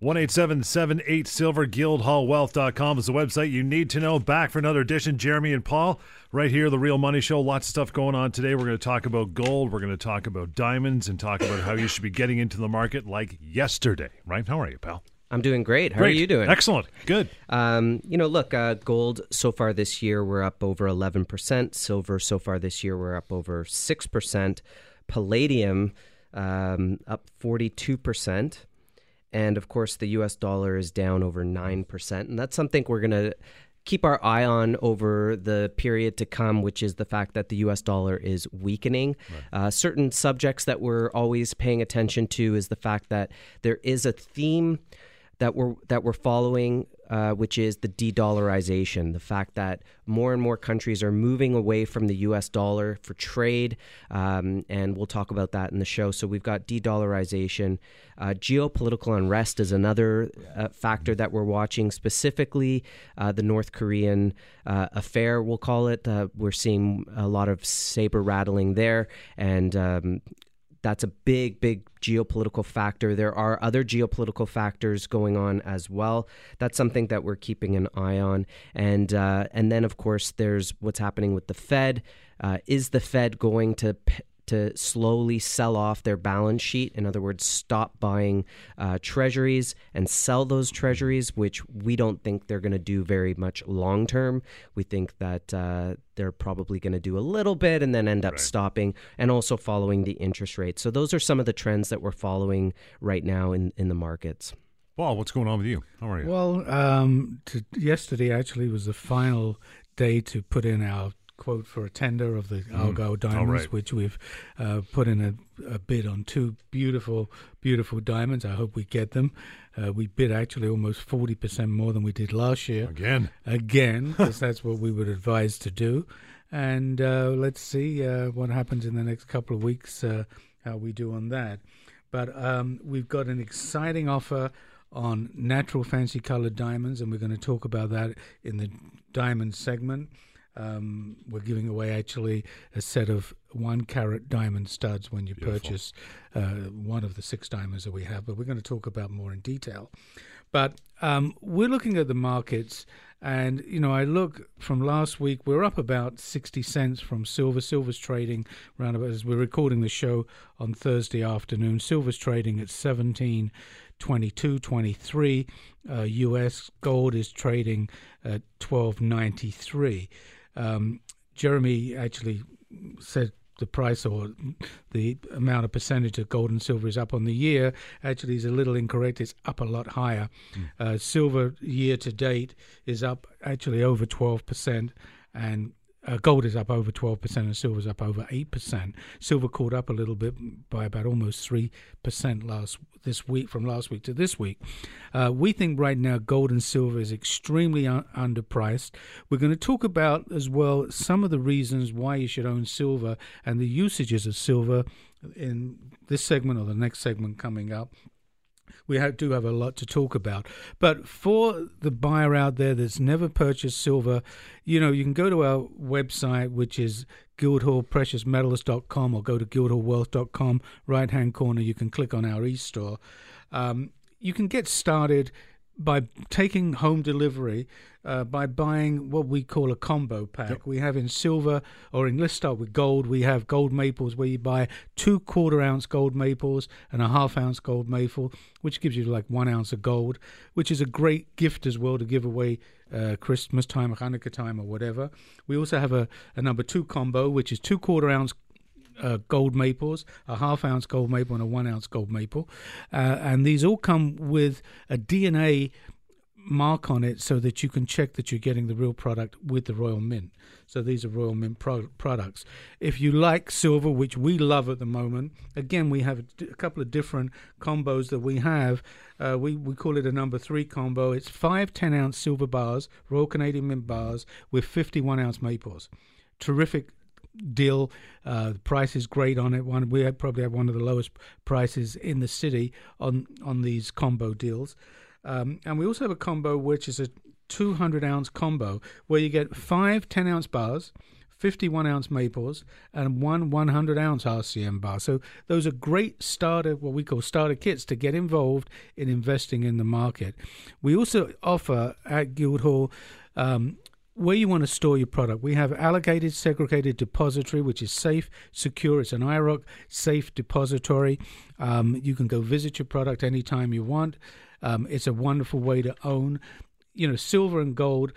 One eight seven seven eight silver guildhallwealth.com is the website you need to know. Back for another edition. Jeremy and Paul, right here, the Real Money Show. Lots of stuff going on today. We're going to talk about gold. We're going to talk about diamonds and talk about how you should be getting into the market like yesterday. Right? How are you, pal? I'm doing great. How Great. are you doing? Excellent. Good. Um, you know, look, uh, gold so far this year we're up over 11%. Silver so far this year we're up over 6%. Palladium um, up 42%. And of course, the US dollar is down over 9%. And that's something we're going to keep our eye on over the period to come, which is the fact that the US dollar is weakening. Uh, certain subjects that we're always paying attention to is the fact that there is a theme that we're that we're following, uh, which is the de-dollarization, the fact that more and more countries are moving away from the U.S. dollar for trade, um, and we'll talk about that in the show. So we've got de-dollarization, uh, geopolitical unrest is another uh, factor that we're watching. Specifically, uh, the North Korean uh, affair, we'll call it. We're seeing a lot of saber rattling there, and um, that's a big, big geopolitical factor. There are other geopolitical factors going on as well. That's something that we're keeping an eye on, and uh, and then of course there's what's happening with the Fed. Uh, is the Fed going to p- to slowly sell off their balance sheet. In other words, stop buying uh, treasuries and sell those treasuries, which we don't think they're going to do very much long term. We think that uh, they're probably going to do a little bit and then end up Right. stopping and also following the interest rate. So those are some of the trends that we're following right now in, in the markets. Paul, what's going on with you? How are you? Well, um, to, yesterday actually was the final day to put in our quote for a tender of the Argyle diamonds, right. which we've uh, put in a, a bid on two beautiful, beautiful diamonds. I hope we get them. Uh, we bid actually almost forty percent more than we did last year. Again. Again, because that's what we would advise to do. And uh, let's see uh, what happens in the next couple of weeks, uh, how we do on that. But um, we've got an exciting offer on natural fancy colored diamonds, and we're going to talk about that in the diamond segment. Um, we're giving away actually a set of one carat diamond studs when you Beautiful. purchase uh, one of the six diamonds that we have, but we're going to talk about more in detail. But um, we're looking at the markets, and you know, I look from last week. We're up about sixty cents from silver. Silver's trading around about as we're recording the show on Thursday afternoon. Silver's trading at seventeen twenty-two, twenty-three. Uh, U.S. gold is trading at twelve ninety-three. Um, Jeremy actually said the price or the amount of percentage of gold and silver is up on the year actually is a little incorrect. It's up a lot higher. Uh, silver year to date is up actually over 12%, and uh, gold is up over 12%, and silver is up over 8%. Silver caught up a little bit by about almost 3% last this week from last week to this week. Uh, we think right now gold and silver is extremely un- underpriced. We're going to talk about as well some of the reasons why you should own silver and the usages of silver in this segment or the next segment coming up. We do have a lot to talk about. But for the buyer out there that's never purchased silver, you know, you can go to our website, which is guildhallpreciousmetals.com or go to guildhallwealth.com. Right hand corner, you can click on our e-store. Um, you can get started by taking home delivery uh, by buying what we call a combo pack. We have in silver, or in let's start with gold. We have gold maples where you buy two quarter ounce gold maples and a half ounce gold maple, which gives you like one ounce of gold, which is a great gift as well to give away uh, Christmas time, Hanukkah time, or whatever. We also have a, a number two combo, which is two quarter ounce uh, gold maples, a half ounce gold maple, and a one ounce gold maple. Uh, and these all come with a DNA mark on it so that you can check that you're getting the real product with the Royal Mint. So these are Royal Mint pro- products. If you like silver, which we love at the moment, again, we have a, couple of different combos that we have. Uh, we, we call it a number three combo. It's five 10 ounce silver bars, Royal Canadian Mint bars, with 51 ounce maples. Terrific deal. Uh, the price is great on it. One we probably have one of the lowest prices in the city on on these combo deals. Um, and we also have a combo which is a 200 ounce combo where you get five 10 ounce bars, 51 ounce maples, and one 100 ounce RCM bar. So those are great starter, what we call starter kits to get involved in investing in the market. We also offer at Guildhall um, where you want to store your product. We have allocated segregated depository, which is safe, secure. It's an IROC safe depository. Um, you can go visit your product anytime you want. Um, it's a wonderful way to own. You know, silver and gold.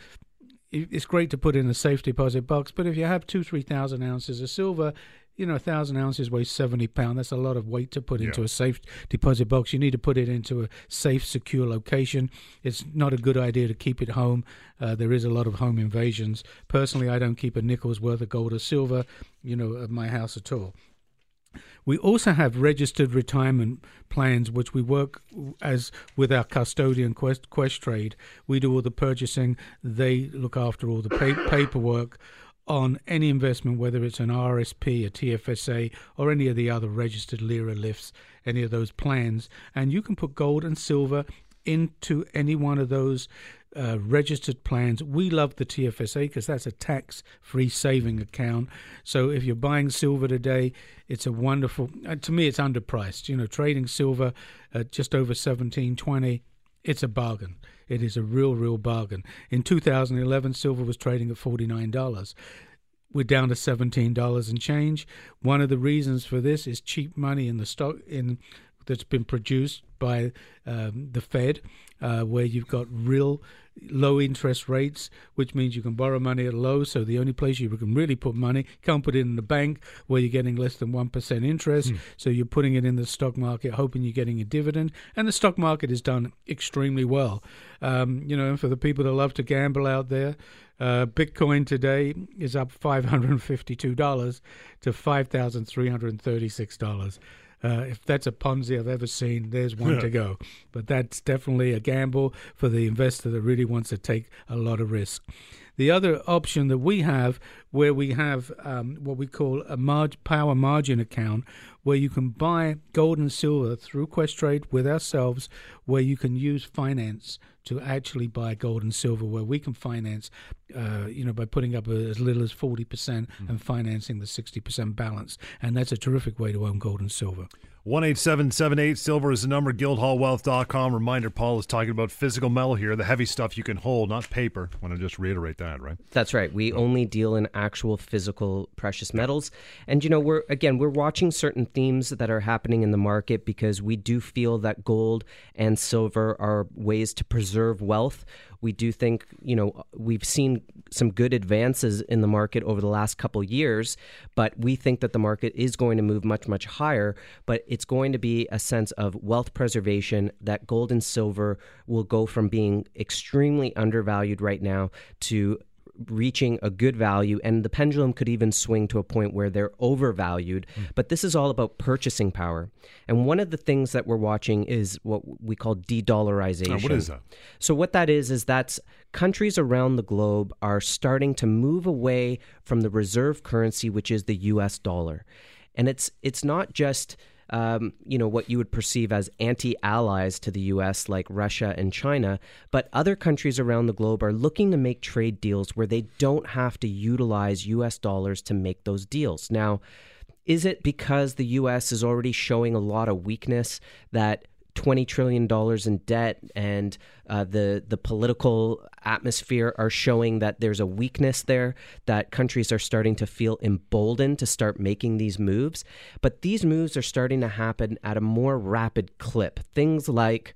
It's great to put in a safe deposit box, but if you have two, three thousand ounces of silver, you know, a thousand ounces weighs 70 pounds. That's a lot of weight to put into a safe deposit box. You need to put it into a safe, secure location. It's not a good idea to keep it home. Uh, there is a lot of home invasions. Personally, I don't keep a nickel's worth of gold or silver, you know, at my house at all. We also have registered retirement plans, which we work as with our custodian Quest, trade. We do all the purchasing; they look after all the pa- paperwork on any investment, whether it's an RSP, a TFSA, or any of the other registered LIRA LIFs, any of those plans. And you can put gold and silver into any one of those uh, registered plans. We love the TFSA because that's a tax free saving account. So if you're buying silver today, it's a wonderful, uh, to me, it's underpriced. You know, trading silver at just over 1720, it's a bargain. It is a real, real bargain. In 2011, silver was trading at $49. We're down to $17 and change. One of the reasons for this is cheap money in the stock in that's been produced by um, the Fed, uh, where you've got real low interest rates, which means you can borrow money at low. So the only place you can really put money, can't put it in the bank where you're getting less than 1% interest. Mm. So you're putting it in the stock market, hoping you're getting a dividend. And the stock market has done extremely well. Um, you know, for the people that love to gamble out there, uh, Bitcoin today is up $552 to $5,336. Uh, if that's a Ponzi I've ever seen, there's one to go. But that's definitely a gamble for the investor that really wants to take a lot of risk. The other option that we have, where we have um, what we call a mar- power margin account, where you can buy gold and silver through Questrade with ourselves, where you can use finance to actually buy gold and silver, where we can finance, uh, you know, by putting up a, as little as 40% mm. and financing the 60% balance. And that's a terrific way to own gold and silver. 18778 silver is the number guildhallwealth.com reminder paul is talking about physical metal here the heavy stuff you can hold not paper. I want to just reiterate that right? That's right. We only deal in actual physical precious metals. And you know we're again we're watching certain themes that are happening in the market because we do feel that gold and silver are ways to preserve wealth we do think, you know, we've seen some good advances in the market over the last couple years, but we think that the market is going to move much, much higher. But it's going to be a sense of wealth preservation that gold and silver will go from being extremely undervalued right now to reaching a good value, and the pendulum could even swing to a point where they're overvalued. Mm. But this is all about purchasing power. And one of the things that we're watching is what we call de dollarization. Uh, what is that? So, what that is, is that's countries around the globe are starting to move away from the reserve currency, which is the US dollar. And it's it's not just um, you know, what you would perceive as anti-allies to the U.S., like Russia and China, but other countries around the globe are looking to make trade deals where they don't have to utilize U.S. dollars to make those deals. Now, is it because the U.S. is already showing a lot of weakness that twenty trillion dollars in debt, and uh, the the political atmosphere are showing that there's a weakness there. That countries are starting to feel emboldened to start making these moves, but these moves are starting to happen at a more rapid clip. Things like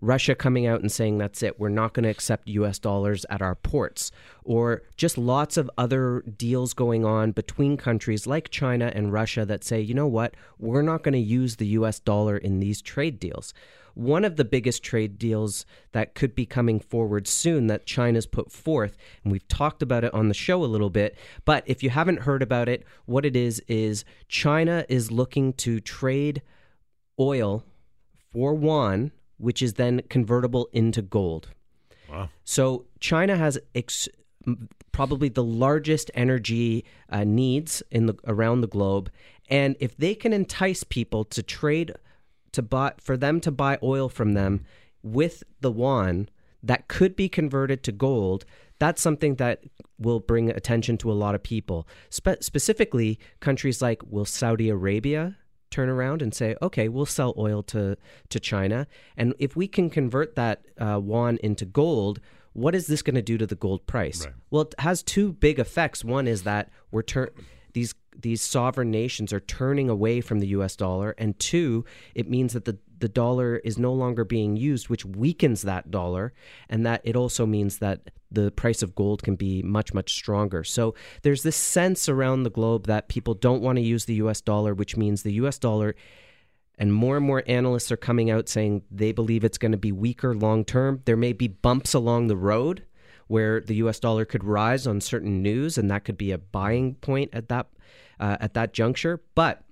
Russia coming out and saying that's it, we're not going to accept US dollars at our ports, or just lots of other deals going on between countries like China and Russia that say, you know what, we're not going to use the US dollar in these trade deals. One of the biggest trade deals that could be coming forward soon that China's put forth, and we've talked about it on the show a little bit, but if you haven't heard about it, what it is is China is looking to trade oil for yuan which is then convertible into gold. Wow. So China has ex- probably the largest energy uh, needs in the around the globe, and if they can entice people to trade to buy for them to buy oil from them with the yuan that could be converted to gold, that's something that will bring attention to a lot of people. Spe- specifically, countries like will Saudi Arabia turn around and say, okay, we'll sell oil to, to China. And if we can convert that uh, yuan into gold, what is this going to do to the gold price? Right. Well, it has two big effects. One is that we're turn these these sovereign nations are turning away from the US dollar and two, it means that the the dollar is no longer being used which weakens that dollar and that it also means that the price of gold can be much much stronger. So there's this sense around the globe that people don't want to use the US dollar which means the US dollar and more and more analysts are coming out saying they believe it's going to be weaker long term. There may be bumps along the road where the US dollar could rise on certain news and that could be a buying point at that uh, at that juncture, but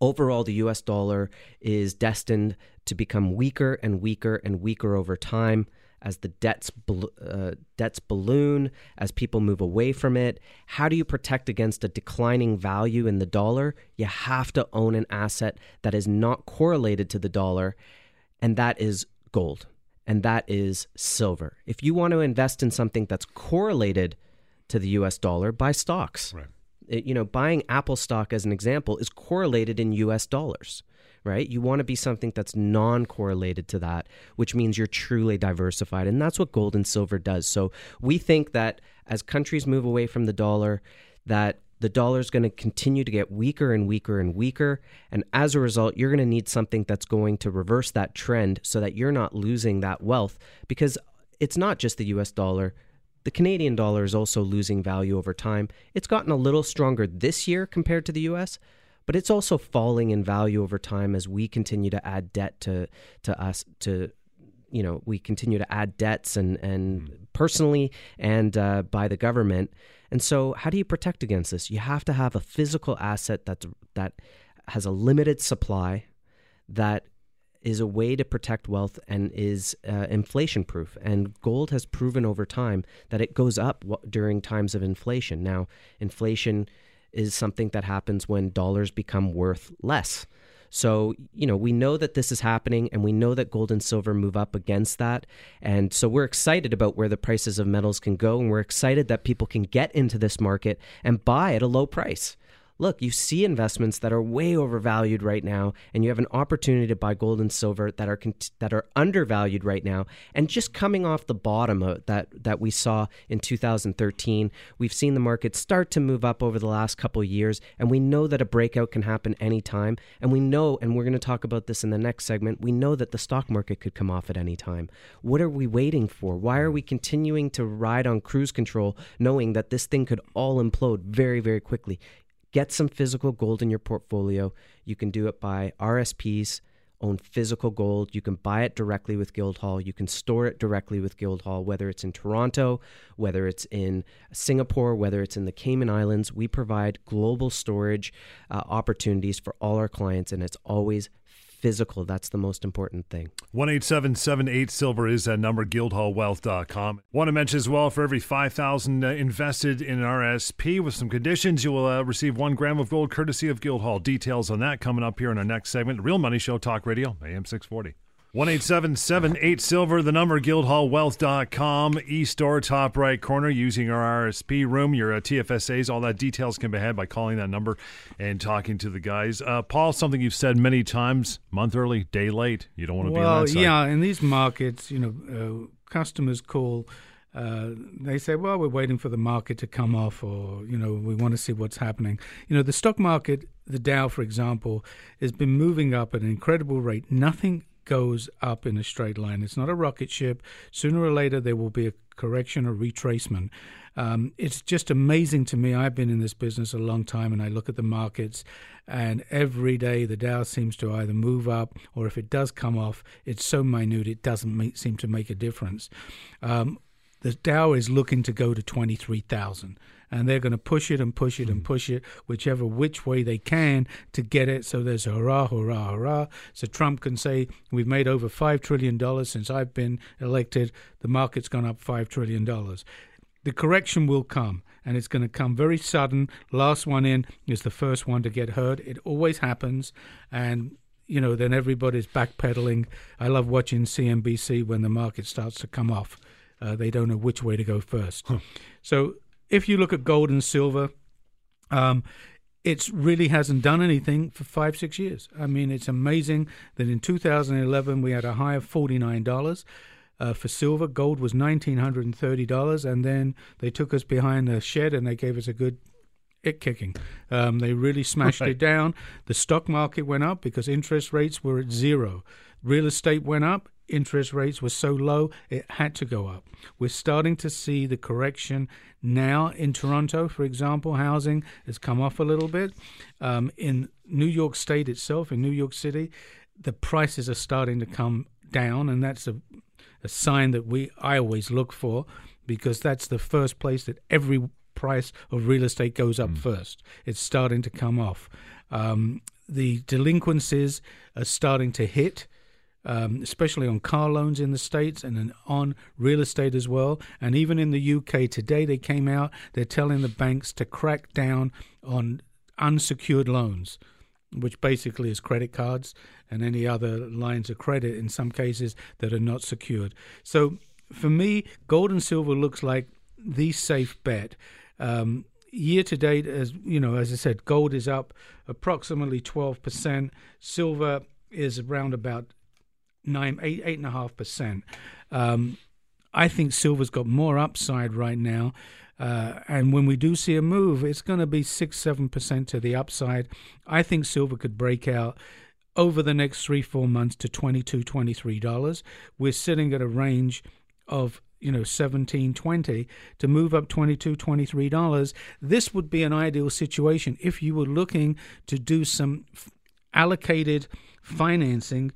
overall the US dollar is destined to become weaker and weaker and weaker over time as the debts uh, debts balloon as people move away from it. How do you protect against a declining value in the dollar? You have to own an asset that is not correlated to the dollar and that is gold and that is silver. If you want to invest in something that's correlated to the US dollar buy stocks. Right. It- you know buying apple stock as an example is correlated in US dollars right? You want to be something that's non-correlated to that which means you're truly diversified and that's what gold and silver does. So we think that as countries move away from the dollar that the dollar is going to continue to get weaker and weaker and weaker and as a result you're going to need something that's going to reverse that trend so that you're not losing that wealth because it's not just the US dollar the Canadian dollar is also losing value over time. It's gotten a little stronger this year compared to the US, but it's also falling in value over time as we continue to add debt to to us to you know we continue to add debts and and personally and uh, by the government. And so how do you protect against this? You have to have a physical asset that that has a limited supply that is a way to protect wealth and is uh, inflation proof. And gold has proven over time that it goes up w- during times of inflation. Now, inflation is something that happens when dollars become worth less. So, you know, we know that this is happening and we know that gold and silver move up against that. And so we're excited about where the prices of metals can go. And we're excited that people can get into this market and buy at a low price look, you see investments that are way overvalued right now, and you have an opportunity to buy gold and silver that are that are undervalued right now, and just coming off the bottom of that that we saw in 2013, we've seen the market start to move up over the last couple of years, and we know that a breakout can happen anytime, and we know, and we're going to talk about this in the next segment, we know that the stock market could come off at any time. What are we waiting for? Why are we continuing to ride on cruise control, knowing that this thing could all implode very, very quickly? Get some physical gold in your portfolio. You can do it by RSPs, own physical gold. You can buy it directly with Guildhall. You can store it directly with Guildhall, whether it's in Toronto, whether it's in Singapore, whether it's in the Cayman Islands. We provide global storage uh, opportunities for all our clients, and it's always physical. That's the most important thing. 1 8 Silver is that number, guildhallwealth.com. Want to mention as well for every 5000 uh, invested in an RSP with some conditions, you will uh, receive one gram of gold courtesy of Guildhall. Details on that coming up here in our next segment. Real Money Show Talk Radio, AM 640. 1 Silver, the number, guildhallwealth.com, e store, top right corner, using our RSP room, your uh, TFSAs, all that details can be had by calling that number and talking to the guys. Uh, Paul, something you've said many times, month early, day late. You don't want to be on Well, that side. yeah, in these markets, you know, uh, customers call. Uh, they say, "Well, we're waiting for the market to come off, or you know, we want to see what's happening." You know, the stock market, the Dow, for example, has been moving up at an incredible rate. Nothing goes up in a straight line. It's not a rocket ship. Sooner or later, there will be a correction or retracement. Um, it's just amazing to me. I've been in this business a long time, and I look at the markets, and every day the Dow seems to either move up, or if it does come off, it's so minute it doesn't make, seem to make a difference. Um, the Dow is looking to go to 23,000 and they're going to push it and push it and push it whichever which way they can to get it. So there's a hurrah hurrah hurrah. So Trump can say we've made over 5 trillion dollars since I've been elected. The market's gone up 5 trillion dollars. The correction will come and it's going to come very sudden. Last one in is the first one to get hurt it always happens and you know then everybody's backpedaling. I love watching cnbc when the market starts to come off. Uh, they don't know which way to go first. So if you look at gold and silver, um, it really hasn't done anything for five, six years. I mean, it's amazing that in 2011 we had a high of $49 uh, for silver. Gold was $1,930, and then they took us behind the shed and they gave us a good it kicking. Um, they really smashed right. it down. The stock market went up because interest rates were at zero. Real estate went up. Interest rates were so low, it had to go up. We're starting to see the correction now in Toronto, for example. Housing has come off a little bit. Um, in New York State itself, in New York City, the prices are starting to come down, and that's a, a sign that we I always look for because that's the first place that every price of real estate goes up mm. first. It's starting to come off. Um, the delinquencies are starting to hit. Um, especially on car loans in the States and on real estate as well. And even in the UK today, they came out, they're telling the banks to crack down on unsecured loans, which basically is credit cards and any other lines of credit in some cases that are not secured. So for me, gold and silver looks like the safe bet. Um, year to date, as you know, as I said, gold is up approximately twelve percent. Silver is around about nine, eight, eight and a half percent. Um, I think silver's got more upside right now. Uh, and when we do see a move, it's going to be six, seven percent to the upside. I think silver could break out over the next three, four months to 22 $23. We're sitting at a range of you know 17 20 to move up 22 23 dollars this would be an ideal situation if you were looking to do some allocated financing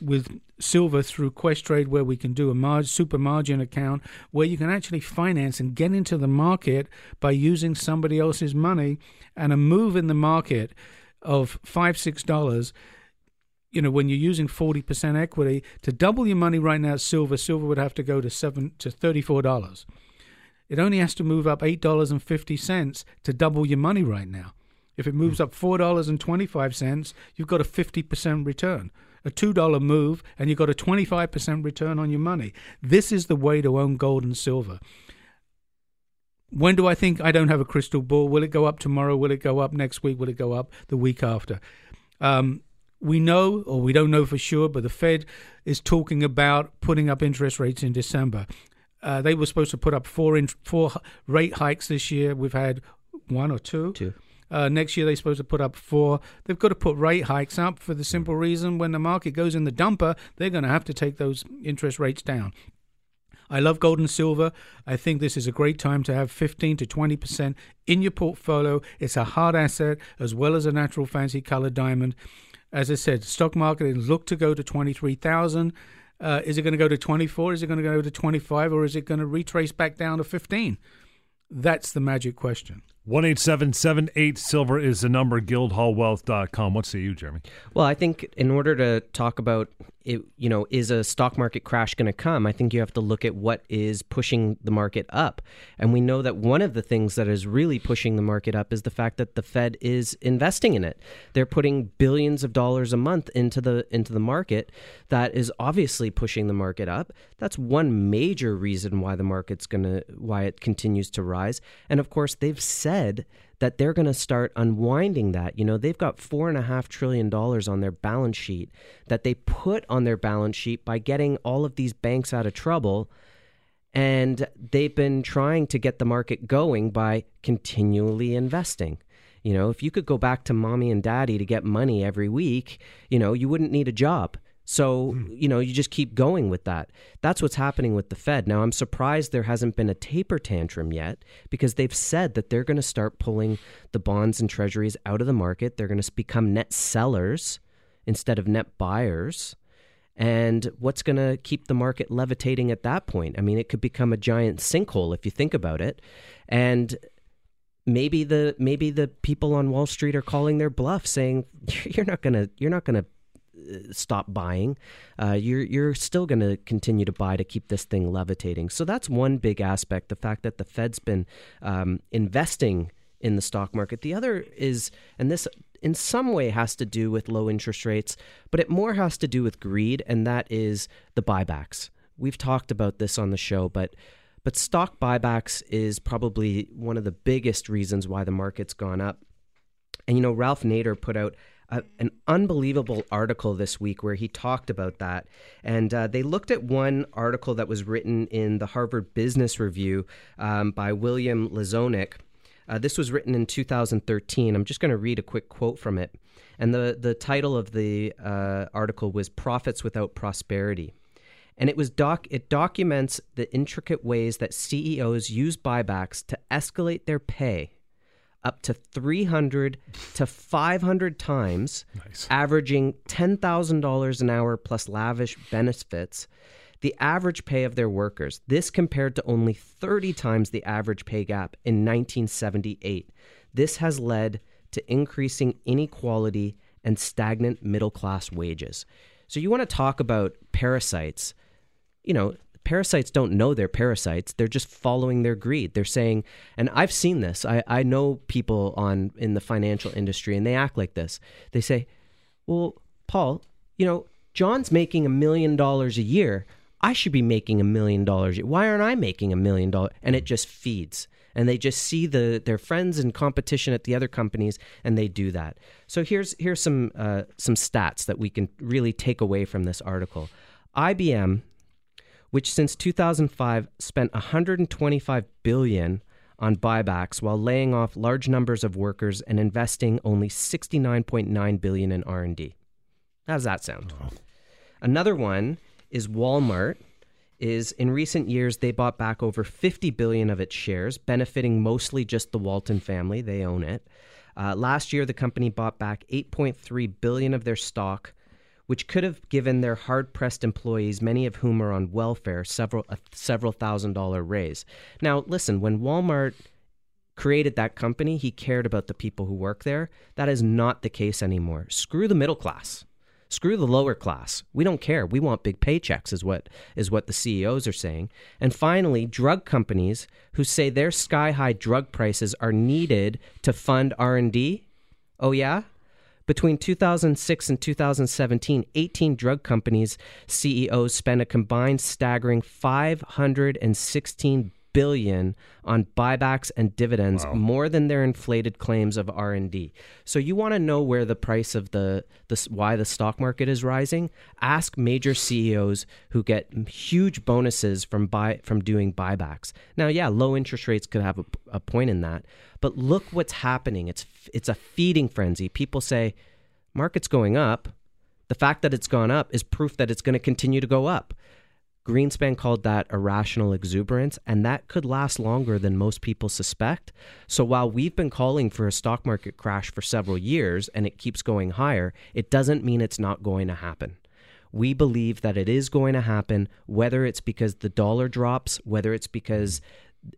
with silver through Questrade, where we can do a mar- super margin account where you can actually finance and get into the market by using somebody else's money and a move in the market of five six dollars you know, when you're using 40% equity, to double your money right now, silver, silver would have to go to seven to $34. It only has to move up $8.50 to double your money right now. If it moves up $4.25, you've got a 50% return. A $2 move, and you've got a 25% return on your money. This is the way to own gold and silver. When do I think I don't have a crystal ball? Will it go up tomorrow? Will it go up next week? Will it go up the week after? Um, we know, or we don't know for sure, but the Fed is talking about putting up interest rates in December. Uh, they were supposed to put up four in, four rate hikes this year. We've had one or two. Two. Uh, next year they're supposed to put up four. They've got to put rate hikes up for the simple reason when the market goes in the dumper, they're going to have to take those interest rates down. I love gold and silver. I think this is a great time to have 15 to 20% in your portfolio. It's a hard asset as well as a natural fancy colored diamond as I said, stock market is look to go to 23,000. Uh, is it going to go to 24? Is it going to go to 25? Or is it going to retrace back down to 15? That's the magic question. One eight seven seven eight silver is the number. Guildhallwealth.com. What say you, Jeremy? Well, I think in order to talk about it, you know, is a stock market crash going to come? I think you have to look at what is pushing the market up, and we know that one of the things that is really pushing the market up is the fact that the Fed is investing in it. They're putting billions of dollars a month into the into the market. That is obviously pushing the market up. That's one major reason why the market's going to why it continues to rise. And of course, they've said said that they're going to start unwinding that. You know, they've got four and a half trillion dollars on their balance sheet that they put on their balance sheet by getting all of these banks out of trouble. And they've been trying to get the market going by continually investing. You know, if you could go back to mommy and daddy to get money every week, you know, you wouldn't need a job. So, hmm. you know, you just keep going with that. That's what's happening with the Fed. Now, I'm surprised there hasn't been a taper tantrum yet because they've said that they're going to start pulling the bonds and treasuries out of the market. They're going to become net sellers instead of net buyers. And what's going to keep the market levitating at that point? I mean, it could become a giant sinkhole if you think about it. And maybe the maybe the people on Wall Street are calling their bluff saying you're not going to you're not going to stop buying, uh, you're you're still going to continue to buy to keep this thing levitating. So that's one big aspect: the fact that the Fed's been um, investing in the stock market. The other is, and this in some way has to do with low interest rates, but it more has to do with greed, and that is the buybacks we've talked about this on the show, but but stock buybacks is probably one of the biggest reasons why the market's gone up. And you know, Ralph Nader put out a, an unbelievable article this week where he talked about that. And uh, they looked at one article that was written in the Harvard Business Review um, by William Lazonick. Uh, this was written in 2013. I'm just going to read a quick quote from it. And the, the title of the uh, article was Profits Without Prosperity. And it was doc it documents the intricate ways that CEOs use buybacks to escalate their pay up to 300 to 500 times, nice. averaging $10,000 an hour plus lavish benefits, the average pay of their workers. This compared to only 30 times the average pay gap in 1978. This has led to increasing inequality and stagnant middle class wages. So, you want to talk about parasites. You know, parasites don't know they're parasites. They're just following their greed. They're saying and i've seen this. I, I know people on in the financial industry and they act like this. They say well paul you know john's making a million dollars a year. I should be making a million dollars why aren't i making a million dollars and it just feeds. And they just see the their friends in competition at the other companies and they do that. So here's here's some uh, some stats that we can really take away from this article. Ibm which since 2005 spent 125 billion on buybacks while laying off large numbers of workers and investing only 69.9 billion in R&D. How does that sound? Oh. Another one is Walmart is in recent years they bought back over 50 billion of its shares benefiting mostly just the Walton family they own it. Uh, last year the company bought back 8.3 billion of their stock which could have given their hard-pressed employees, many of whom are on welfare, several a several thousand dollar raise. Now, listen, when Walmart created that company, he cared about the people who work there. That is not the case anymore. Screw the middle class. Screw the lower class. We don't care. We want big paychecks is what is what the CEOs are saying. And finally, drug companies who say their sky-high drug prices are needed to fund R&D. Oh yeah? Between 2006 and 2017, 18 drug companies' CEOs spent a combined staggering 516 billion on buybacks and dividends, wow. more than their inflated claims of R and D. So you want to know where the price of the, the why the stock market is rising? Ask major CEOs who get huge bonuses from buy from doing buybacks. Now, yeah, low interest rates could have a, a point in that, but look what's happening. It's it's a feeding frenzy. People say market's going up. The fact that it's gone up is proof that it's going to continue to go up. Greenspan called that irrational exuberance, and that could last longer than most people suspect. So while we've been calling for a stock market crash for several years and it keeps going higher, it doesn't mean it's not going to happen. We believe that it is going to happen, whether it's because the dollar drops, whether it's because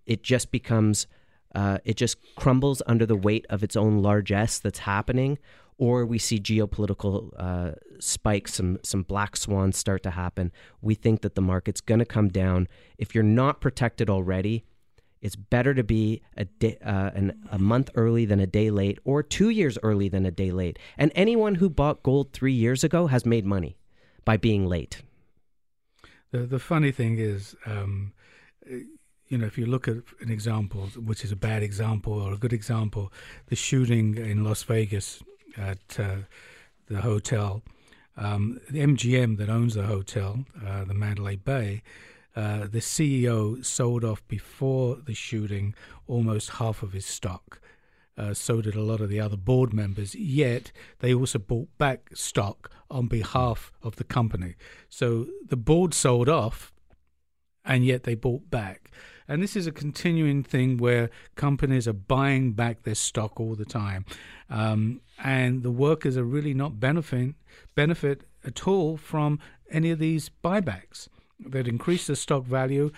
it just becomes uh, it just crumbles under the weight of its own largesse that's happening, or we see geopolitical uh, spikes, some some black swans start to happen. We think that the market's going to come down. If you're not protected already, it's better to be a day, uh, an, a month early than a day late, or two years early than a day late. And anyone who bought gold three years ago has made money by being late. The the funny thing is. Um, you know, if you look at an example, which is a bad example or a good example, the shooting in Las Vegas at uh, the hotel, um, the MGM that owns the hotel, uh, the Mandalay Bay, uh, the CEO sold off before the shooting almost half of his stock. Uh, so did a lot of the other board members. Yet they also bought back stock on behalf of the company. So the board sold off, and yet they bought back. And this is a continuing thing where companies are buying back their stock all the time. Um, and the workers are really not benefit, benefit at all from any of these buybacks that increase the stock value.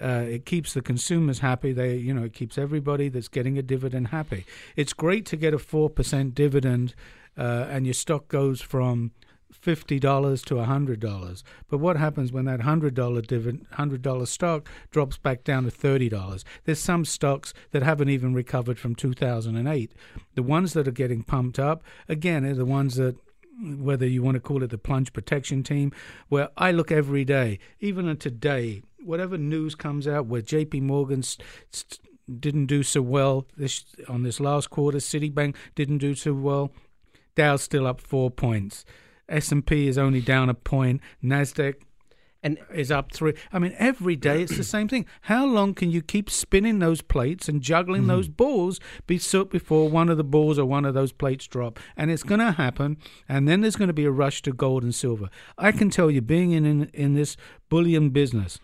Uh, it keeps the consumers happy. They, you know, it keeps everybody that's getting a dividend happy. It's great to get a four percent dividend, uh, and your stock goes from fifty dollars to hundred dollars. But what happens when that hundred dollar dividend, hundred dollar stock drops back down to thirty dollars? There's some stocks that haven't even recovered from 2008. The ones that are getting pumped up again are the ones that whether you want to call it the plunge protection team, where I look every day, even today, whatever news comes out where JP Morgan st- didn't do so well this on this last quarter, Citibank didn't do so well, Dow's still up 4 points. S&P is only down a point, Nasdaq and is up three. I mean, every day it's the same thing. How long can you keep spinning those plates and juggling mm-hmm. those balls before one of the balls or one of those plates drop? And it's going to happen. And then there's going to be a rush to gold and silver. I can tell you, being in in, in this bullion business,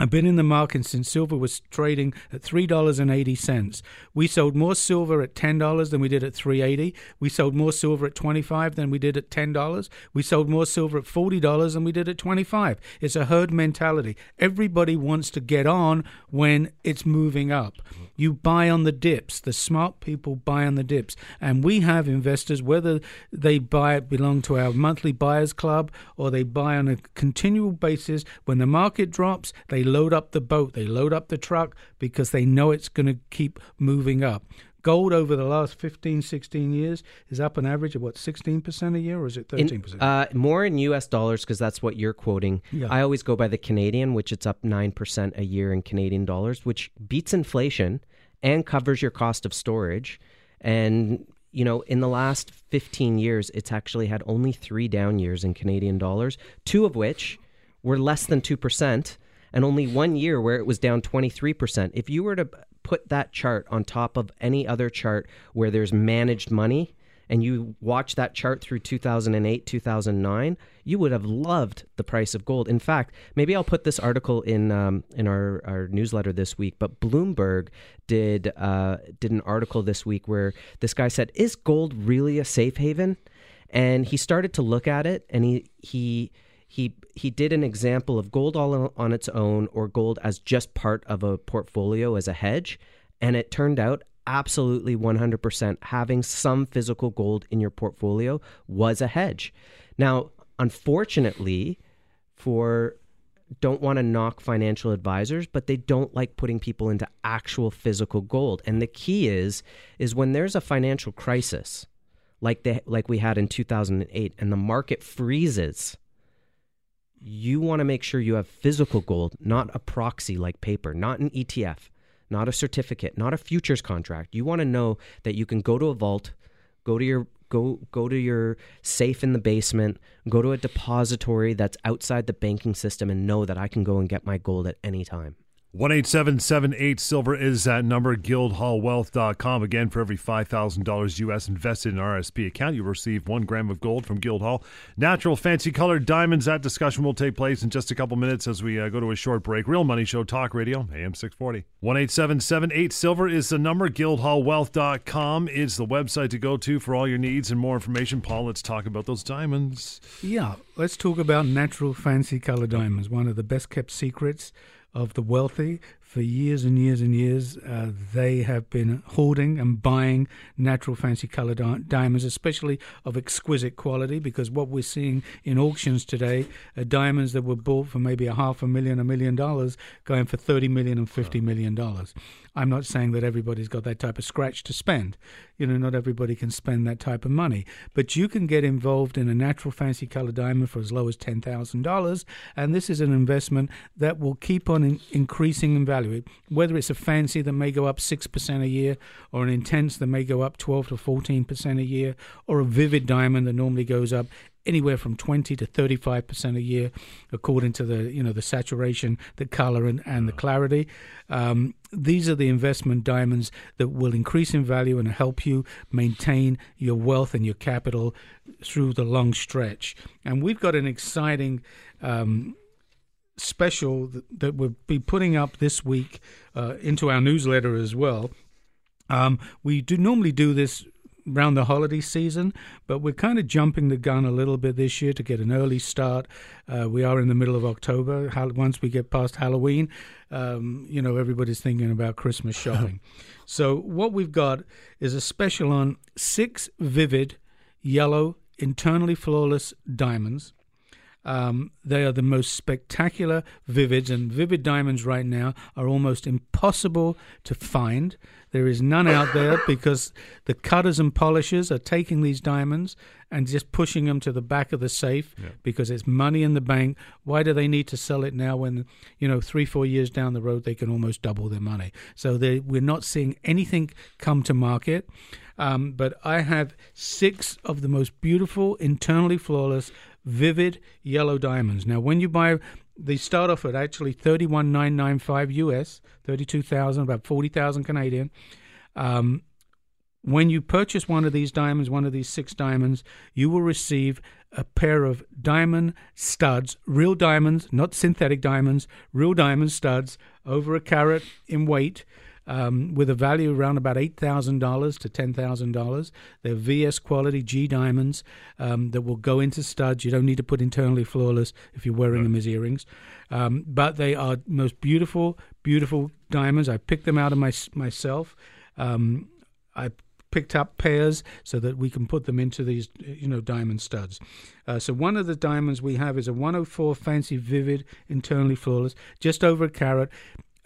I've been in the market since silver was trading at three dollars and eighty cents. We sold more silver at ten dollars than we did at three eighty. We sold more silver at twenty five than we did at ten dollars. We sold more silver at forty dollars than we did at twenty five. It's a herd mentality. Everybody wants to get on when it's moving up. You buy on the dips. The smart people buy on the dips, and we have investors whether they buy it belong to our monthly buyers club or they buy on a continual basis. When the market drops, they load up the boat, they load up the truck because they know it's going to keep moving up. Gold over the last 15, 16 years is up an average of what, 16% a year or is it 13%? In, uh, more in US dollars because that's what you're quoting. Yeah. I always go by the Canadian, which it's up 9% a year in Canadian dollars, which beats inflation and covers your cost of storage. And, you know, in the last 15 years, it's actually had only three down years in Canadian dollars, two of which were less than 2% and only one year where it was down 23%. If you were to put that chart on top of any other chart where there's managed money, and you watch that chart through 2008, 2009, you would have loved the price of gold. In fact, maybe I'll put this article in um, in our, our newsletter this week. But Bloomberg did uh, did an article this week where this guy said, "Is gold really a safe haven?" And he started to look at it, and he he he he did an example of gold all on its own or gold as just part of a portfolio as a hedge. And it turned out absolutely 100% having some physical gold in your portfolio was a hedge. Now unfortunately for don't want to knock financial advisors but they don't like putting people into actual physical gold. And the key is is when there's a financial crisis like they like we had in 2008 and the market freezes you want to make sure you have physical gold, not a proxy like paper, not an ETF, not a certificate, not a futures contract. You want to know that you can go to a vault, go to your go go to your safe in the basement, go to a depository that's outside the banking system and know that I can go and get my gold at any time. One eight seven seven eight silver is that number. Guildhallwealth.com. Again, for every five thousand dollars US invested in RSP account, you receive one gram of gold from Guildhall. Natural, fancy colored diamonds. That discussion will take place in just a couple minutes as we uh, go to a short break. Real Money Show Talk Radio, AM six forty. One eight seven seven eight silver is the number. Guildhallwealth.com is the website to go to for all your needs and more information. Paul, let's talk about those diamonds. Yeah, let's talk about natural, fancy colored diamonds. One of the best kept secrets of the wealthy. For years and years and years, uh, they have been hoarding and buying natural fancy color di- diamonds, especially of exquisite quality, because what we're seeing in auctions today are diamonds that were bought for maybe a half a million, a million dollars, going for 30 million and 50 million dollars. I'm not saying that everybody's got that type of scratch to spend. You know, not everybody can spend that type of money. But you can get involved in a natural fancy color diamond for as low as $10,000. And this is an investment that will keep on in- increasing in value. Whether it's a fancy that may go up 6% a year, or an intense that may go up 12 to 14% a year, or a vivid diamond that normally goes up anywhere from 20 to 35 percent a year, according to the you know the saturation, the color, and, and the clarity. Um, these are the investment diamonds that will increase in value and help you maintain your wealth and your capital through the long stretch. And we've got an exciting. Um, special that, that, we'll be putting up this week uh, into our newsletter as well. Um, we do normally do this around the holiday season, but we're kind of jumping the gun a little bit this year to get an early start. Uh, we are in the middle of October. Once we get past Halloween, um, you know, everybody's thinking about Christmas shopping. so, what we've got is a special on six vivid yellow, internally flawless diamonds. Um, they are the most spectacular vivids, and vivid diamonds right now are almost impossible to find. There is none out there because the cutters and polishers are taking these diamonds and just pushing them to the back of the safe Yeah. because it's money in the bank. Why do they need to sell it now when, you know, three, four years down the road they can almost double their money? So they, we're not seeing anything come to market. Um, but I have six of the most beautiful, internally flawless, vivid yellow diamonds. Now, when you buy, they start off at actually thirty-one nine nine five US, thirty-two thousand, about forty thousand Canadian. Um, when you purchase one of these diamonds, one of these six diamonds, you will receive a pair of diamond studs, real diamonds, not synthetic diamonds, real diamond studs, over a carat in weight, um, with a value around about $8,000 to $10,000. They're VS quality G diamonds um, that will go into studs. You don't need to put internally flawless if you're wearing them as earrings. Um, but they are most beautiful, beautiful diamonds. I picked them out of my, myself. Um, I picked up pairs so that we can put them into these, you know, diamond studs. Uh, so one of the diamonds we have is a 104 fancy vivid internally flawless, just over a carat.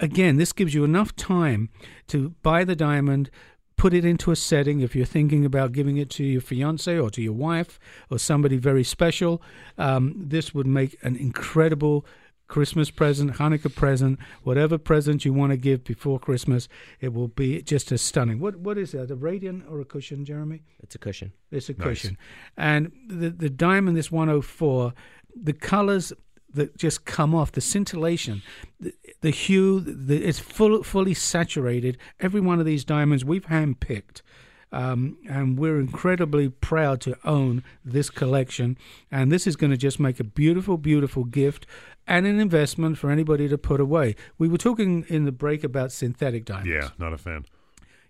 Again, this gives you enough time to buy the diamond, put it into a setting if you're thinking about giving it to your fiance or to your wife or somebody very special. Um, this would make an incredible Christmas present, Hanukkah present, whatever present you want to give before Christmas, it will be just as stunning. What what is that? A radiant or a cushion, Jeremy? It's a cushion. It's a Nice. cushion. And the the diamond, this 104, the colors that just come off, the scintillation, the, the hue, the, it's full, fully saturated. Every one of these diamonds we've handpicked. Um, and we're incredibly proud to own this collection. And this is going to just make a beautiful, beautiful gift and an investment for anybody to put away. We were talking in the break about synthetic diamonds. Yeah, not a fan.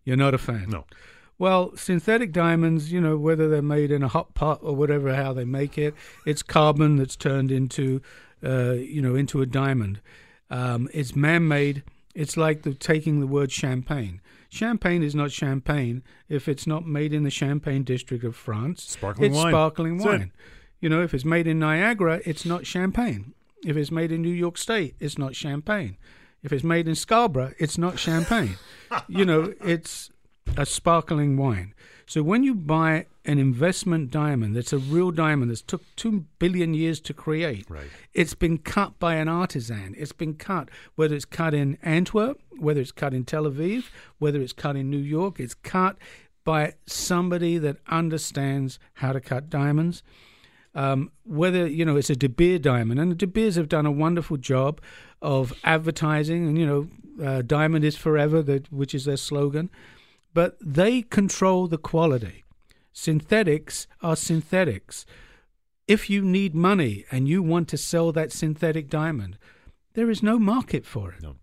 You're not a fan. No. Well, synthetic diamonds, you know, whether they're made in a hot pot or whatever, how they make it, it's carbon that's turned into, uh, you know, into a diamond. Um, it's man-made. It's like the, taking the word champagne. Champagne is not champagne if it's not made in the Champagne district of France. Sparkling it's wine. sparkling That's it. wine. You know, if it's made in Niagara, it's not champagne. If it's made in New York State, it's not champagne. If it's made in Scarborough, it's not champagne. you know, it's a sparkling wine. So when you buy an investment diamond that's a real diamond that's took 2 billion years to create, Right. it's been cut by an artisan. It's been cut, whether it's cut in Antwerp, whether it's cut in Tel Aviv, whether it's cut in New York, it's cut by somebody that understands how to cut diamonds. Um, whether you know it's a De Beer diamond, and the De Beers have done a wonderful job of advertising, and you know, uh, "Diamond is forever," that which is their slogan. But they control the quality. Synthetics are synthetics. If you need money and you want to sell that synthetic diamond, there is no market for it. No.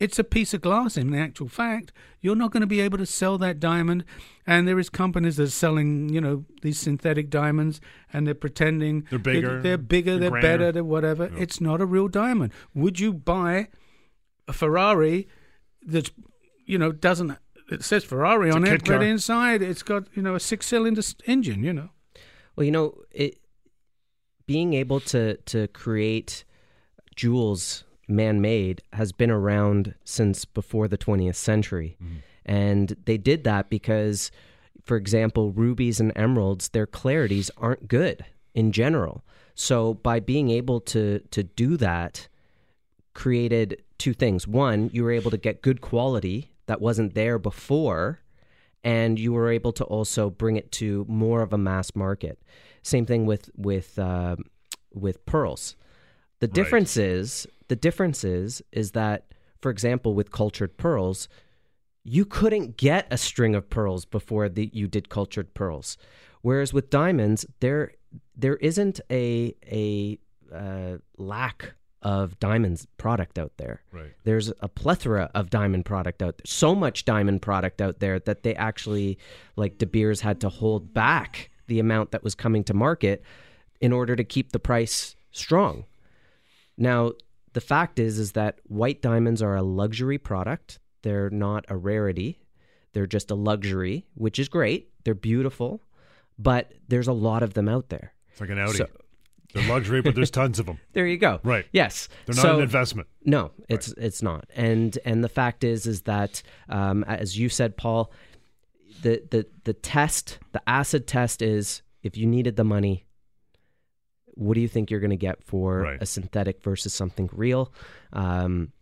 It's a piece of glass in the actual fact. You're not going to be able to sell that diamond. And there is companies that are selling, you know, these synthetic diamonds and they're pretending They're bigger, they're bigger, they're they're, better, they're whatever. Yeah. It's not a real diamond. Would you buy a Ferrari that's, you know, doesn't it says Ferrari It's on kit it, but inside it's got, you know, a six cylinder engine, you know. Well, you know, it being able to to create jewels man-made has been around since before the 20th century. And they did that because for example, rubies and emeralds, their clarities aren't good in general. So by being able to to do that created two things. One, you were able to get good quality that wasn't there before and you were able to also bring it to more of a mass market. Same thing with with uh, with pearls. The difference is the difference is is that, for example, with cultured pearls, you couldn't get a string of pearls before the, you did cultured pearls, whereas with diamonds, there there isn't a a uh, lack of diamonds product out there. Right. there's a plethora of diamond product out there so much diamond product out there that they actually like de beers had to hold back the amount that was coming to market in order to keep the price strong. Now the fact is is that white diamonds are a luxury product. They're not a rarity. They're just a luxury which is great. They're beautiful but there's a lot of them out there. It's like an Audi. so, They're luxury, but there's tons of them. There you go. Right. Yes. They're not so, an investment. No, it's it's not. And and the fact is is that um, as you said, Paul, the the the test, the acid test is if you needed the money, what do you think you're going to get for Right. a synthetic versus something real? Um,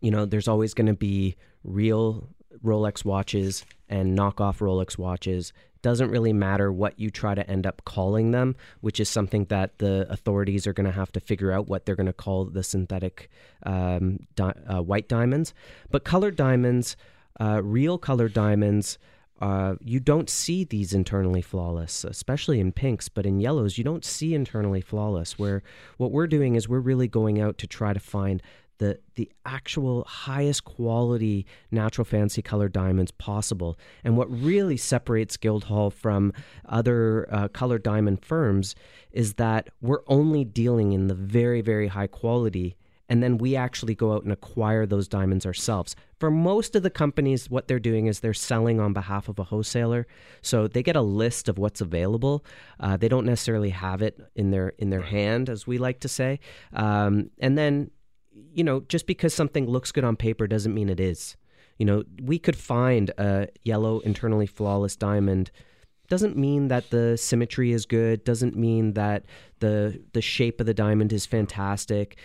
you know, there's always going to be real Rolex watches and knockoff Rolex watches. Doesn't really matter what you try to end up calling them, which is something that the authorities are going to have to figure out what they're going to call the synthetic um, di- uh, white diamonds. But colored diamonds, uh, real colored diamonds, uh, you don't see these internally flawless, especially in pinks, but in yellows, you don't see internally flawless. Where what we're doing is we're really going out to try to find the the actual highest quality natural fancy colored diamonds possible. And what really separates Guildhall from other uh, colored diamond firms is that we're only dealing in the very very high quality and then we actually go out and acquire those diamonds ourselves. For most of the companies, what they're doing is they're selling on behalf of a wholesaler, so they get a list of what's available. Uh, they don't necessarily have it in their in their hand, as we like to say, um, and then you know just because something looks good on paper doesn't mean it is. You know, we could find a yellow internally flawless diamond doesn't mean that the symmetry is good doesn't mean that the the shape of the diamond is fantastic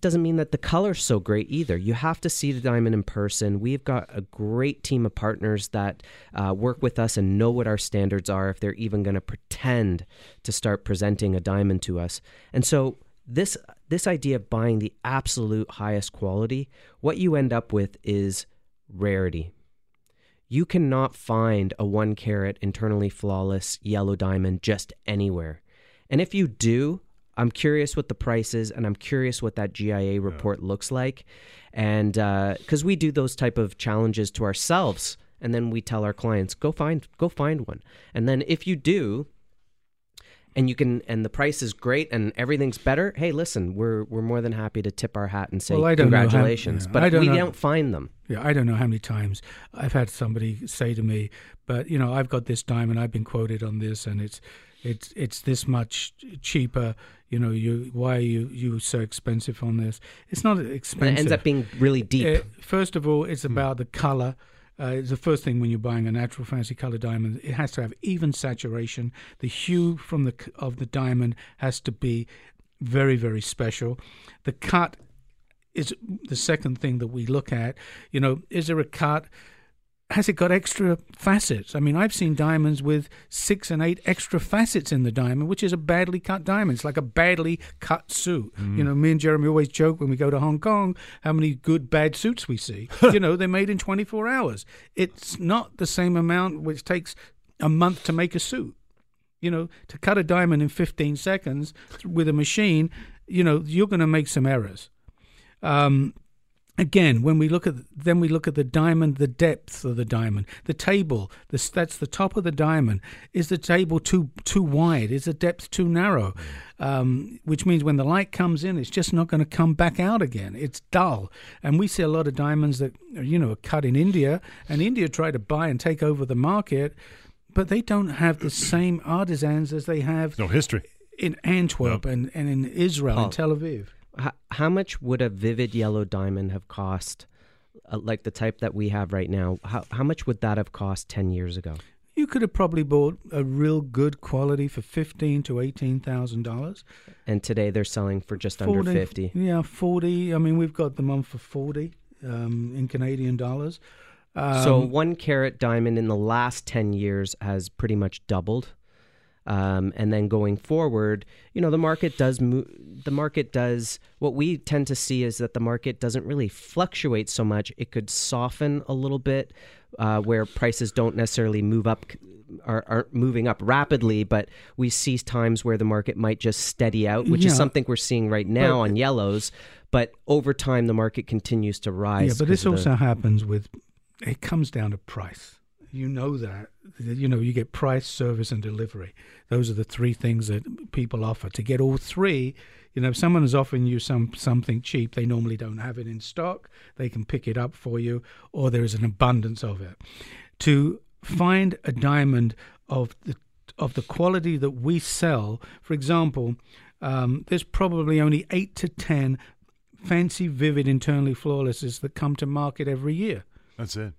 doesn't mean that the color's so great either. You have to see the diamond in person. We've got a great team of partners that uh, work with us and know what our standards are if they're even going to pretend to start presenting a diamond to us. And so this this idea of buying the absolute highest quality, what you end up with is rarity. You cannot find a one carat internally flawless yellow diamond just anywhere. And if you do, I'm curious what the price is, and I'm curious what that GIA report looks like, and uh, because we do those type of challenges to ourselves, and then we tell our clients, go find go find one, and then if you do, and you can, and the price is great, and everything's better. Hey, listen, we're we're more than happy to tip our hat and say Well, know how- congratulations, yeah, but don't we know. don't find them. Yeah, I don't know how many times I've had somebody say to me, "But you know, I've got this diamond. I've been quoted on this, and it's it's it's this much cheaper. You know, you why are you you so expensive on this? It's not And expensive. it ends up being really deep. Uh, first of all, it's about the color. Uh, it's the first thing when you're buying a natural fancy color diamond. It has to have even saturation. The hue from the of the diamond has to be very very special. The cut is the second thing that we look at. You know, is there a cut? Has it got extra facets? I mean, I've seen diamonds with six and eight extra facets in the diamond, which is a badly cut diamond. It's like a badly cut suit. You know, me and Jeremy always joke when we go to Hong Kong how many good bad suits we see. you know, they're made in 24 hours. It's not the same amount which takes a month to make a suit. You know, to cut a diamond in 15 seconds with a machine, you know, you're going to make some errors. Um, again, when we look at then we look at the diamond, the depth of the diamond, the table. The, that's the top of the diamond. Is the table too too wide? Is the depth too narrow? Um, which means when the light comes in, it's just not going to come back out again. It's dull, and we see a lot of diamonds that you know are cut in India, and India try to buy and take over the market, but they don't have the same artisans as they have No history. in Antwerp and, and in Israel and Tel Aviv. How, how much would a vivid yellow diamond have cost, uh, like the type that we have right now? How, how much would that have cost 10 years ago? You could have probably bought a real good quality for fifteen to eighteen thousand dollars. And today they're selling for just under 50. Yeah, forty. I mean, we've got them on for forty um, in Canadian dollars. Um, so one carat diamond in the last 10 years has pretty much doubled. Um, and then going forward, you know, the market does move. The market does what we tend to see is that the market doesn't really fluctuate so much. It could soften a little bit, uh, where prices don't necessarily move up, are, aren't moving up rapidly. But we see times where the market might just steady out, which Yeah. is something we're seeing right now But- on yellows. But over time, the market continues to rise. yeah, but this of the- also happens with. It comes down to price. You know that. You know you get price, service, and delivery. Those are the three things that people offer. To get all three, you know, if someone is offering you some something cheap, they normally don't have it in stock. They can pick it up for you, or there is an abundance of it. To find a diamond of the of the quality that we sell, for example, um, there's probably only eight to ten fancy, vivid, internally flawlesses that come to market every year. That's it.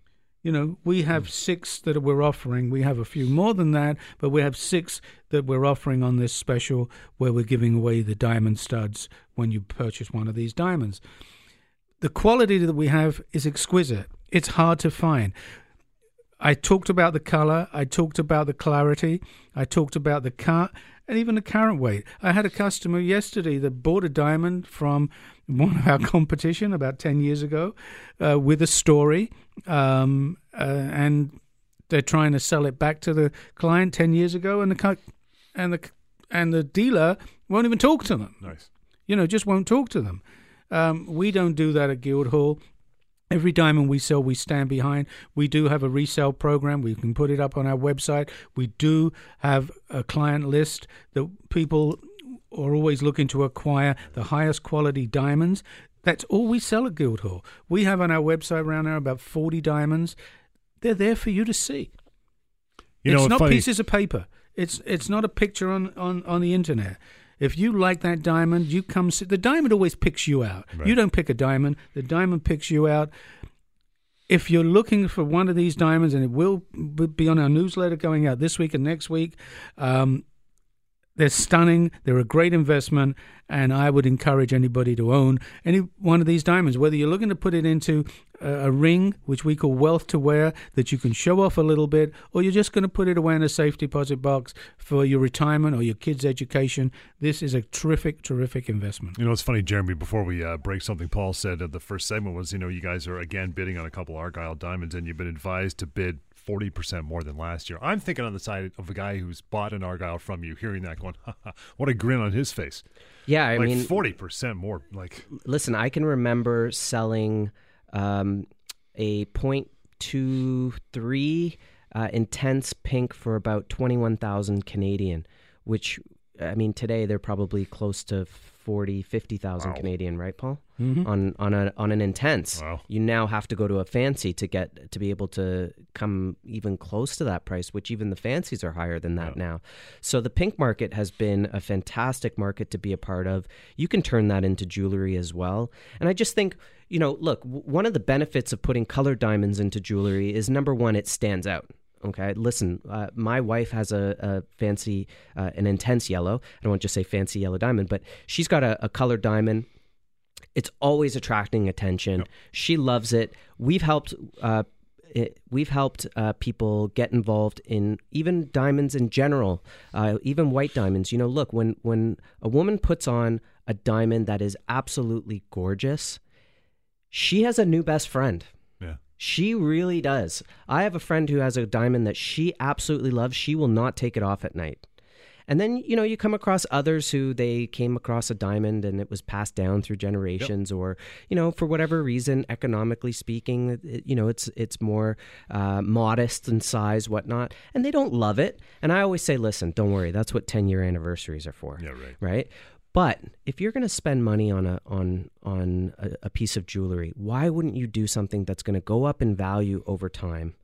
You know, we have hmm. six that we're offering. We have a few more than that, but we have six that we're offering on this special where we're giving away the diamond studs when you purchase one of these diamonds. The quality that we have is exquisite. It's hard to find. I talked about the color, I talked about the clarity, I talked about the cut, and even the carat weight. I had a customer yesterday that bought a diamond from one of our competition about 10 years ago uh, with a story, um, uh, and they're trying to sell it back to the client 10 years ago, and the, and the, and the dealer won't even talk to them. Nice. You know, just won't talk to them. Um, we don't do that at Guildhall. Every diamond we sell, we stand behind. We do have a resale program. We can put it up on our website. We do have a client list that people are always looking to acquire the highest quality diamonds. That's all we sell at Guildhall. We have on our website around now about 40 diamonds. They're there for you to see. You it's know, not funny. pieces of paper. It's it's not a picture on, on, on the internet. If you like that diamond, you come see. The diamond always picks you out. Right. You don't pick a diamond. The diamond picks you out. If you're looking for one of these diamonds, and it will be on our newsletter going out this week and next week, um, they're stunning. They're a great investment, and I would encourage anybody to own any one of these diamonds. Whether you're looking to put it into a, a ring, which we call wealth to wear, that you can show off a little bit, or you're just going to put it away in a safe deposit box for your retirement or your kids' education. This is a terrific, terrific investment. You know, it's funny, Jeremy. Before we uh, break, something Paul said at the first segment was, you know, you guys are again bidding on a couple Argyle diamonds, and you've been advised to bid 40% more than last year. I'm thinking on the side of a guy who's bought an Argyle from you, hearing that going, what a grin on his face. Yeah, I like mean, 40% more. Like, listen, I can remember selling um, a 0.23 uh, intense pink for about 21,000 Canadian, which, I mean, today they're probably close to 40, 50,000 wow. Canadian, right, Paul? Mm-hmm. On on a on an intense. Wow. You now have to go to a fancy to get to be able to come even close to that price, which even the fancies are higher than that yeah. now. So the pink market has been a fantastic market to be a part of. You can turn that into jewelry as well. And I just think, you know, look, one of the benefits of putting colored diamonds into jewelry is number one, it stands out. Okay, listen, uh, my wife has a, a fancy, uh, an intense yellow. I don't want to just say fancy yellow diamond, but she's got a, a colored diamond. It's always attracting attention. Yep. She loves it. We've helped. Uh, it, we've helped uh, people get involved in even diamonds in general, uh, even white diamonds. You know, look when when a woman puts on a diamond that is absolutely gorgeous, she has a new best friend she really does. I have a friend who has a diamond that she absolutely loves. She will not take it off at night. And then, you know, you come across others who they came across a diamond and it was passed down through generations yep. or, you know, for whatever reason, economically speaking, it, you know, it's it's more uh, modest in size, whatnot. And they don't love it. And I always say, listen, don't worry. That's what 10 year anniversaries are for. Yeah, right. Right. But if you're going to spend money on a on on a, a, piece of jewelry, why wouldn't you do something that's going to go up in value over time?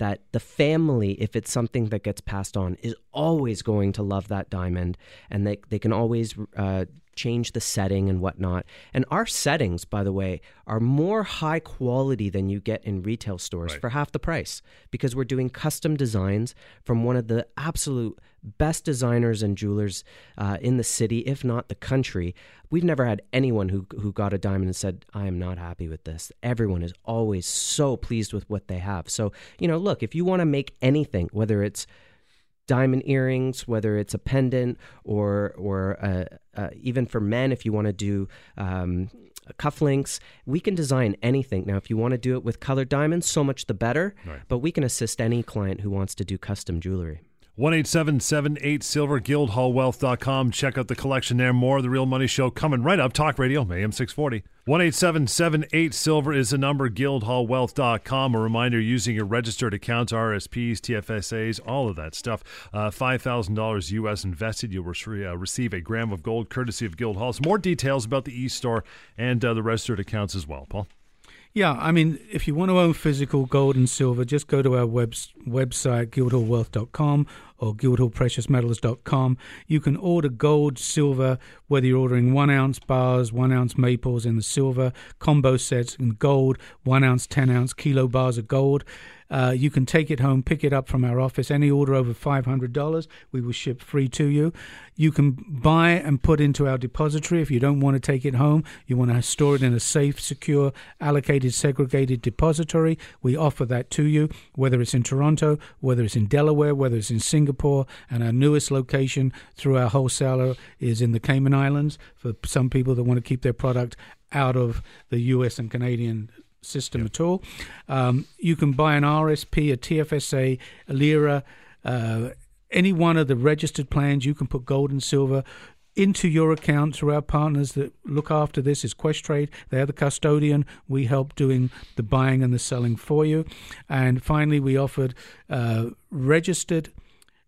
That the family, if it's something that gets passed on, is always going to love that diamond, and they they can always uh, change the setting and whatnot. And our settings, by the way, are more high quality than you get in retail stores right. for half the price because we're doing custom designs from one of the absolute best designers and jewelers uh, in the city, if not the country. We've never had anyone who who got a diamond and said, "I am not happy with this." Everyone is always so pleased with what they have. So you know, look, if you want to make anything, whether it's diamond earrings, whether it's a pendant or or uh, uh, even for men, if you want to do um, cufflinks, we can design anything. Now, if you want to do it with colored diamonds, so much the better. Right. But we can assist any client who wants to do custom jewelry. One eight seven seven eight silver guildhallwealth.com. Check out the collection there. More of the Real Money Show coming right up. Talk Radio, AM 640. One eight seven seven eight silver is the number. Guildhallwealth.com. A reminder using your registered accounts, RSPs, TFSAs, all of that stuff. Uh, $5,000 US invested. You'll re- uh, receive a gram of gold courtesy of Guildhall. More details about the e store and uh, the registered accounts as well, Paul. Yeah, I mean, if you want to own physical gold and silver, just go to our web, website, guildhallwealth.com, or guildhallpreciousmetals.com. You can order gold, silver, whether you're ordering one ounce bars, one ounce maples in the silver, combo sets in gold, one ounce, 10 ounce kilo bars of gold. Uh, you can take it home, pick it up from our office. Any order over $500, we will ship free to you. You can buy and put into our depository if you don't want to take it home. You want to store it in a safe, secure, allocated, segregated depository. We offer that to you, whether it's in Toronto, whether it's in Delaware, whether it's in Singapore, and our newest location through our wholesaler is in the Cayman Islands for some people that want to keep their product out of the US and Canadian system yep. at all. Um, you can buy an RSP, a TFSA, a LIRA, uh, any one of the registered plans. You can put gold and silver into your account through our partners that look after this is Questrade. They're the custodian. We help doing the buying and the selling for you. And finally, we offered uh, registered,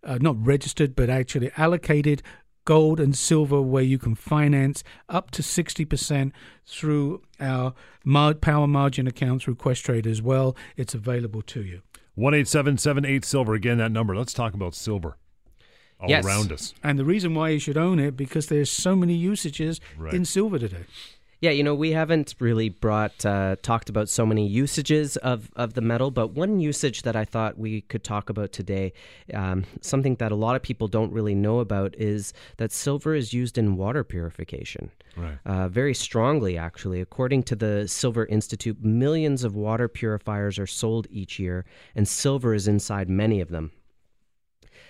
uh, not registered, but actually allocated gold and silver where you can finance up to 60% through our power margin account through Questrade as well. It's available to you. 18778 silver again that number. Let's talk about silver. All yes. around us. And the reason why you should own it because there's so many usages right. in silver today. Yeah, you know, we haven't really brought uh, talked about so many usages of, of the metal, but one usage that I thought we could talk about today, um, something that a lot of people don't really know about, is that silver is used in water purification. Right. Uh, very strongly, actually. According to the Silver Institute, millions of water purifiers are sold each year, and silver is inside many of them.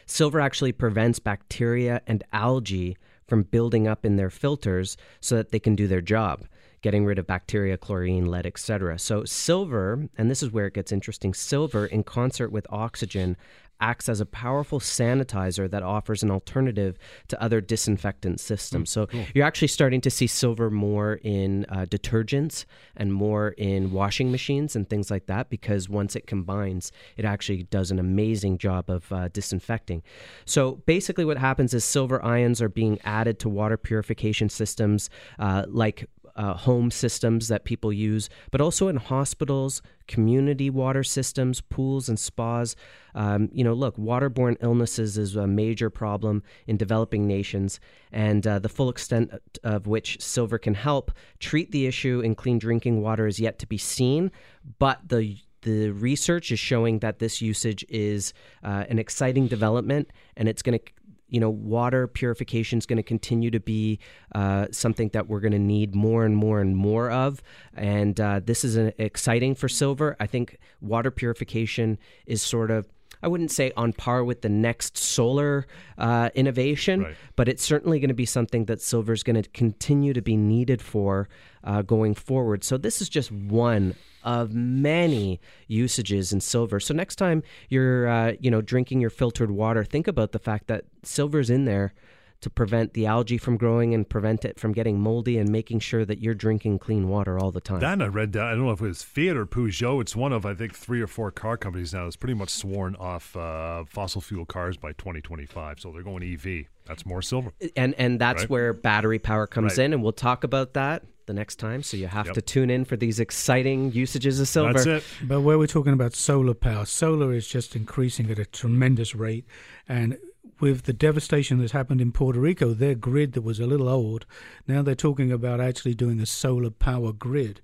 Silver actually prevents bacteria and algae from building up in their filters so that they can do their job getting rid of bacteria, chlorine, lead, etc. So silver, and this is where it gets interesting, silver in concert with oxygen acts as a powerful sanitizer that offers an alternative to other disinfectant systems. Mm, so cool. you're actually starting to see silver more in uh, detergents and more in washing machines and things like that because once it combines, it actually does an amazing job of uh, disinfecting. So basically, what happens is silver ions are being added to water purification systems uh, like uh, home systems that people use, but also in hospitals, community water systems, pools, and spas. Um, you know, look, waterborne illnesses is a major problem in developing nations, and uh, the full extent of which silver can help treat the issue in clean drinking water is yet to be seen. But the the research is showing that this usage is uh, an exciting development, and it's going to you know, water purification is going to continue to be uh, something that we're going to need more and more and more of. And uh, this is an, exciting for silver. I think water purification is sort of. I wouldn't say on par with the next solar uh, innovation, right. but it's certainly going to be something that silver is going to continue to be needed for uh, going forward. So this is just one of many usages in silver. So next time you're, uh, you know, drinking your filtered water, think about the fact that silver's in there to prevent the algae from growing and prevent it from getting moldy and making sure that you're drinking clean water all the time. Then I read that. I don't know if it was Fiat or Peugeot. It's one of, I think, three or four car companies now that's pretty much sworn off uh, fossil fuel cars by 2025. So they're going EV. That's more silver. And, and that's right? where battery power comes right. in. And we'll talk about that the next time. So you have yep. to tune in for these exciting usages of silver. That's it. But where we're talking about solar power, solar is just increasing at a tremendous rate. And with the devastation that's happened in Puerto Rico, their grid that was a little old, now they're talking about actually doing a solar power grid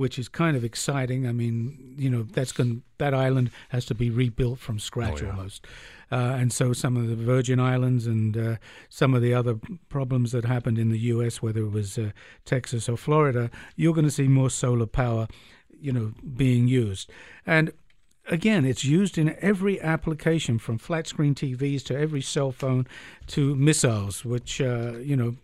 which is kind of exciting. I mean, you know, that's going that island has to be rebuilt from scratch oh, yeah. almost, uh, and so some of the Virgin Islands and uh, some of the other problems that happened in the U.S., whether it was uh, Texas or Florida, you're going to see more solar power, you know, being used, and again, it's used in every application from flat screen TVs to every cell phone to missiles, which, uh, you know,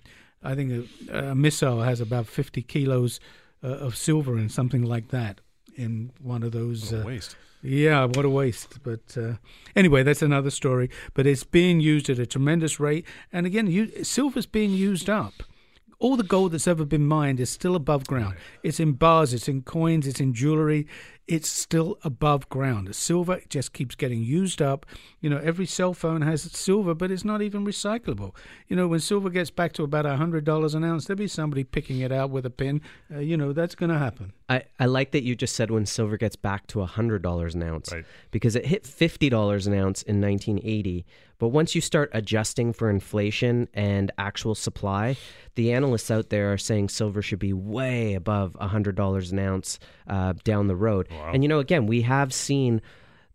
I think a, a, missile has about 50 kilos uh, of silver and something like that in one of those. What a uh, waste. Yeah, what a waste. But uh, anyway, that's another story. But it's being used at a tremendous rate. And again, you, silver's being used up. All the gold that's ever been mined is still above ground. It's in bars, it's in coins, it's in jewelry. It's still above ground. The silver just keeps getting used up. You know, every cell phone has silver, but it's not even recyclable. You know, when silver gets back to about $100 an ounce, there'll be somebody picking it out with a pin. Uh, you know, that's going to happen. I, I like that you just said when silver gets back to $100 an ounce Right. because it hit $50 an ounce in 1980. But once you start adjusting for inflation and actual supply, the analysts out there are saying silver should be way above $100 an ounce uh, down the road. And, you know, again, we have seen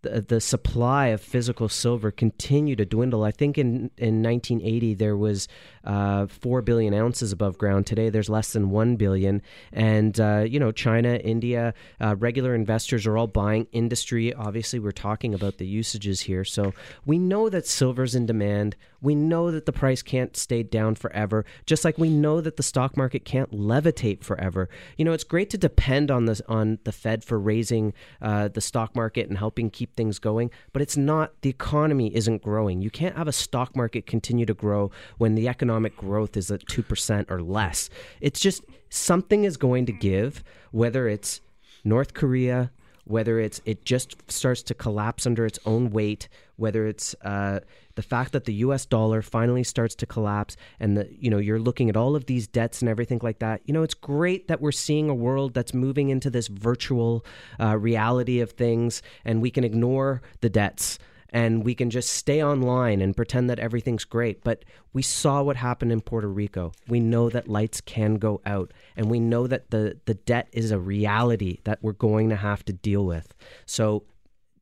the, the supply of physical silver continue to dwindle. I think in, in 1980 there was uh, 4 billion ounces above ground. Today there's less than 1 billion. And, uh, you know, China, India, uh, regular investors are all buying. Industry, obviously, we're talking about the usages here. So we know that silver's in demand. We know that the price can't stay down forever, just like we know that the stock market can't levitate forever. You know, it's great to depend on the on the Fed for raising uh, the stock market and helping keep things going, but it's not. The economy isn't growing. You can't have a stock market continue to grow when the economic growth is at two percent or less. It's just something is going to give, whether it's North Korea, whether it's it just starts to collapse under its own weight, whether it's uh, the fact that the U.S. dollar finally starts to collapse, and the you know you're looking at all of these debts and everything like that. You know, it's great that we're seeing a world that's moving into this virtual uh, reality of things, and we can ignore the debts and we can just stay online and pretend that everything's great. But we saw what happened in Puerto Rico. We know that lights can go out, and we know that the, the debt is a reality that we're going to have to deal with. So,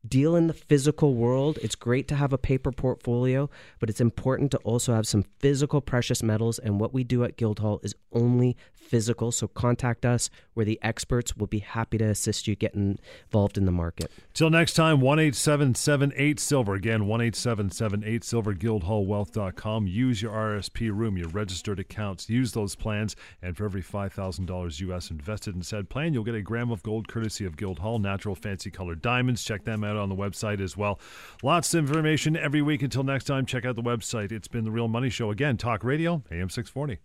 deal in the physical world. It's great to have a paper portfolio, but it's important to also have some physical precious metals. And what we do at Guildhall is only physical. So, contact us. We're the experts. We'll be happy to assist you getting involved in the market. Till next time, 18778 Silver. Again, 18778 Silver, guildhallwealth.com. Use your RSP room, your registered accounts. Use those plans. And for every $5,000 US invested in said plan, you'll get a gram of gold courtesy of Guildhall, natural fancy colored diamonds. Check them out on the website as well. Lots of information every week. Until next time, check out the website. It's been The Real Money Show. Again, Talk Radio, AM 640.